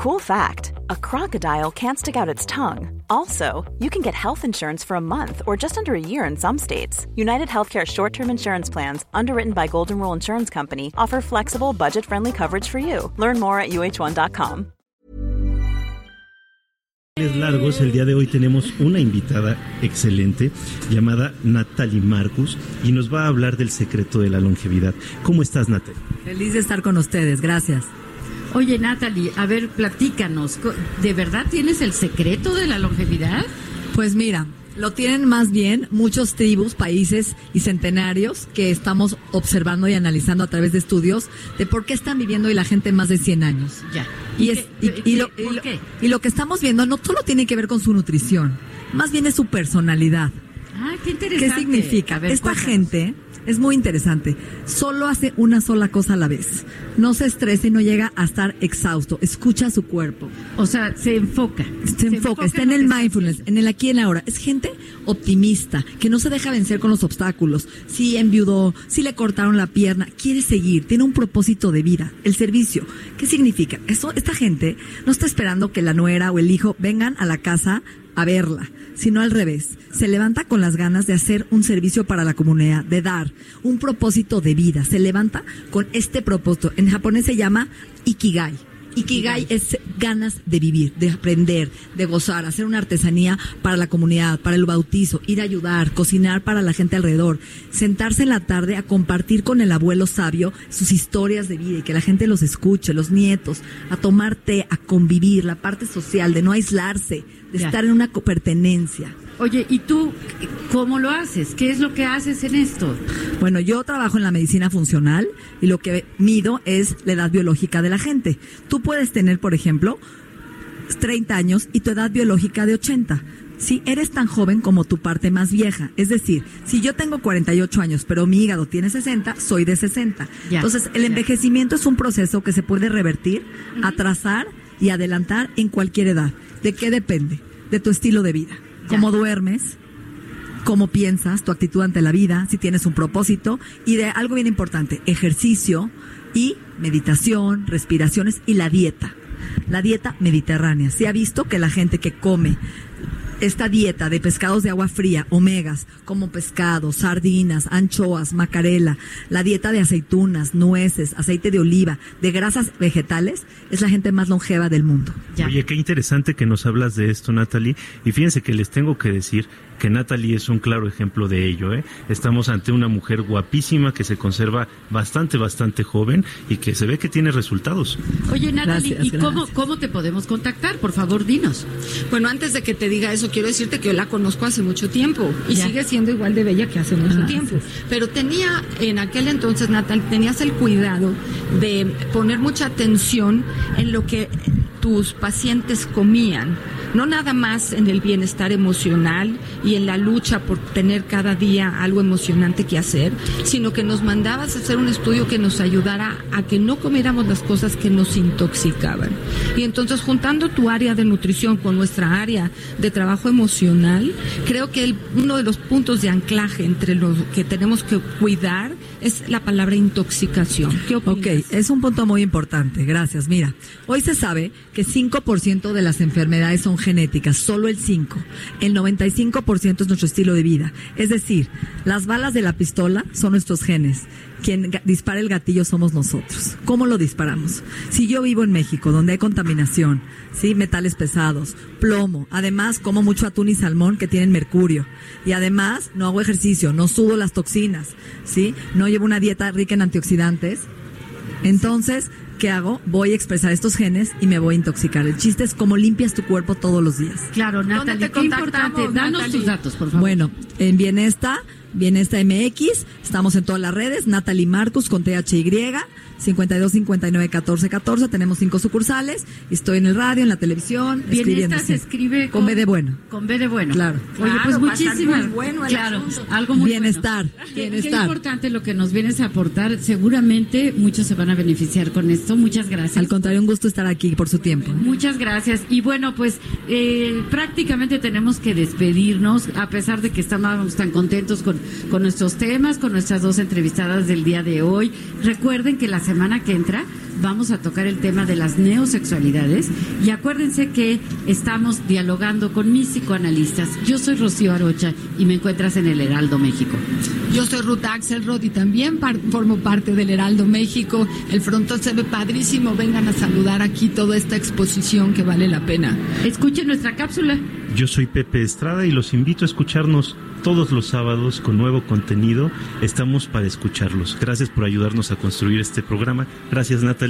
Cool fact a crocodile can't stick out its tongue. Also, you can get health insurance for a month or just under a year in some states. United Healthcare short term insurance plans, underwritten by Golden Rule Insurance Company, offer flexible, budget friendly coverage for you. Learn more at uh1.com. largos, el día de hoy tenemos una invitada excelente llamada Natalie Marcus y nos va a hablar del secreto de la longevidad. ¿Cómo estás, Natalie? Feliz de estar con ustedes, gracias. Oye, Natalie, a ver, platícanos, ¿de verdad tienes el secreto de la longevidad? Pues mira, lo tienen más bien muchos tribus, países y centenarios que estamos observando y analizando a través de estudios de por qué están viviendo y la gente más de 100 años. Ya. Y, es, y, lo, y lo que estamos viendo no solo tiene que ver con su nutrición, más bien es su personalidad. Ah, qué interesante. ¿Qué significa? Esta gente es muy interesante. Solo hace una sola cosa a la vez. No se estresa y no llega a estar exhausto. Escucha a su cuerpo. O sea, se enfoca. Se, enfoca, está en el mindfulness, en el aquí y en ahora. Es gente optimista, que no se deja vencer con los obstáculos. Si enviudó, si le cortaron la pierna, quiere seguir, tiene un propósito de vida, el servicio. ¿Qué significa? Eso, esta gente no está esperando que la nuera o el hijo vengan a la casa a verla, sino al revés. Se levanta con las ganas de hacer un servicio para la comunidad, de dar un propósito de vida. Se levanta con este propósito. En japonés se llama Ikigai. Ikigai es ganas de vivir, de aprender, de gozar, hacer una artesanía para la comunidad, para el bautizo, ir a ayudar, cocinar para la gente alrededor, sentarse en la tarde a compartir con el abuelo sabio sus historias de vida y que la gente los escuche, los nietos, a tomar té, a convivir, la parte social, de no aislarse, de estar en una pertenencia. Oye, ¿y tú cómo lo haces? ¿Qué es lo que haces en esto? Bueno, yo trabajo en la medicina funcional y lo que mido es la edad biológica de la gente. Tú puedes tener, por ejemplo, 30 años y tu edad biológica de 80. Si eres tan joven como tu parte más vieja. Es decir, si yo tengo 48 años, pero mi hígado tiene 60, soy de 60. Entonces, el envejecimiento es un proceso que se puede revertir, atrasar y adelantar en cualquier edad. ¿De qué depende? De tu estilo de vida cómo duermes, cómo piensas, tu actitud ante la vida, si tienes un propósito y de algo bien importante, ejercicio y meditación, respiraciones y la dieta. La dieta mediterránea. Se ha visto que la gente que come esta dieta de pescados de agua fría, omegas, como pescado, sardinas, anchoas, macarela, la dieta de aceitunas, nueces, aceite de oliva, de grasas vegetales, es la gente más longeva del mundo. Oye, qué interesante que nos hablas de esto, Natalie. Y fíjense que les tengo que decir que Natalie es un claro ejemplo de ello. ¿eh? Estamos ante una mujer guapísima que se conserva bastante, bastante joven y que se ve que tiene resultados. Oye, Natalie, ¿y Cómo, cómo te podemos contactar? Por favor, dinos. Bueno, antes de que te diga eso, quiero decirte que yo la conozco hace mucho tiempo y sigue siendo igual de bella que hace mucho ah, tiempo. Pero tenía, en aquel entonces, Natalie, tenías el cuidado de poner mucha atención en lo que tus pacientes comían no nada más en el bienestar emocional y en la lucha por tener cada día algo emocionante que hacer, sino que nos mandabas a hacer un estudio que nos ayudara a que no comiéramos las cosas que nos intoxicaban. Y entonces juntando tu área de nutrición con nuestra área de trabajo emocional, creo que uno de los puntos de anclaje entre los que tenemos que cuidar es la palabra intoxicación. ¿Qué opinas? Ok, es un punto muy importante. Gracias. Mira, hoy se sabe que 5% de las enfermedades son genéticas, solo el 5. El 95% es nuestro estilo de vida. Es decir, las balas de la pistola son nuestros genes. Quien dispara el gatillo somos nosotros. ¿Cómo lo disparamos? Si yo vivo en México, donde hay contaminación, ¿sí? metales pesados, plomo, además como mucho atún y salmón que tienen mercurio, y además no hago ejercicio, no sudo las toxinas, ¿sí? no llevo una dieta rica en antioxidantes, entonces ¿qué hago? Voy a expresar estos genes y me voy a intoxicar. El chiste es cómo limpias tu cuerpo todos los días. Claro, Natalie, qué importante. Danos tus datos, por favor. Bueno, en Bienesta, Bienesta MX, estamos en todas las redes, Natalie Marcus con THY 52 59 14 14. Tenemos cinco sucursales. Estoy en el radio, en la televisión. Bien, se escribe con, B de bueno. Con B de bueno. Claro. Oye, pues muchísimas. Bueno claro, algo muy Bienestar. Bienestar. Qué importante lo que nos vienes a aportar. Seguramente muchos se van a beneficiar con esto. Muchas gracias. Al contrario, un gusto estar aquí por su tiempo. Muchas gracias. Y bueno, pues eh, prácticamente tenemos que despedirnos, a pesar de que estamos tan contentos con con nuestros temas, con nuestras dos entrevistadas del día de hoy. Recuerden que la semana que entra vamos a tocar el tema de las neosexualidades y acuérdense que estamos dialogando con mis psicoanalistas. Yo soy Rocío Arocha y me encuentras en el Heraldo México. Yo soy Ruth Axelrod y también formo parte del Heraldo México. El frontón se ve padrísimo. Vengan a saludar aquí toda esta exposición que vale la pena. Escuchen nuestra cápsula. Yo soy Pepe Estrada y los invito a escucharnos todos los sábados con nuevo contenido. Estamos para escucharlos. Gracias por ayudarnos a construir este programa. Gracias Natalie,